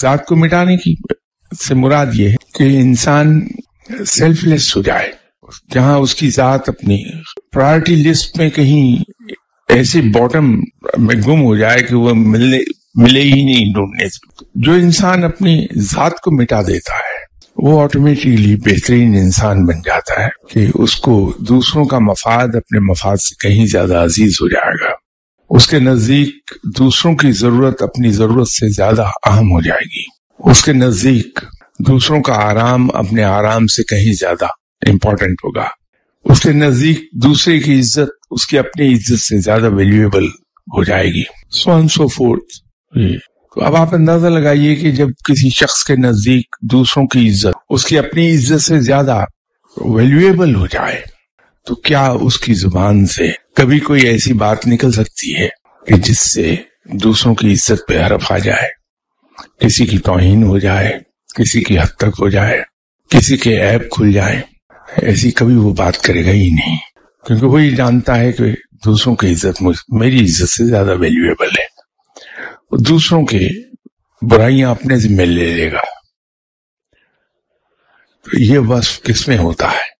ذات کو مٹانے کی سے مراد یہ ہے کہ انسان سیلف لیس ہو جائے۔ جہاں اس کی ذات اپنی پرائرٹی لسٹ میں کہیں ایسے باٹم میں گم ہو جائے کہ وہ ملنے ملے ہی نہیں ڈھونڈنے سے۔ جو انسان اپنی ذات کو مٹا دیتا ہے، وہ آٹومیٹکلی بہترین انسان بن جاتا ہے کہ اس کو دوسروں کا مفاد اپنے مفاد سے کہیں زیادہ عزیز ہو جائے گا۔ اس کے نزدیک دوسروں کی ضرورت اپنی ضرورت سے زیادہ اہم ہو جائے گی۔ اس کے نزدیک دوسروں کا آرام اپنے آرام سے کہیں زیادہ امپورٹنٹ ہوگا۔ اس کے نزدیک دوسرے کی عزت اس کی اپنی عزت سے زیادہ ویلیویبل ہو جائے گی۔ سو سو فورتھ تو اب آپ اندازہ لگائیے کہ جب کسی شخص کے نزدیک دوسروں کی عزت اس کی اپنی عزت سے زیادہ ویلیویبل ہو جائے۔ تو کیا اس کی زبان سے کبھی کوئی ایسی بات نکل سکتی ہے کہ جس سے دوسروں کی عزت پہ حرف آ جائے؟ کسی کی توہین ہو جائے، کسی کی حد تک ہو جائے، کسی کے عیب کھل جائے ایسی کبھی وہ بات کرے گا ہی نہیں۔ کیونکہ وہ یہ جانتا ہے کہ دوسروں کی عزت میری عزت سے زیادہ ویلیویبل ہے۔ دوسروں کے برائیاں اپنے ذمہ لے لے گا۔ تو یہ وصف کس میں ہوتا ہے؟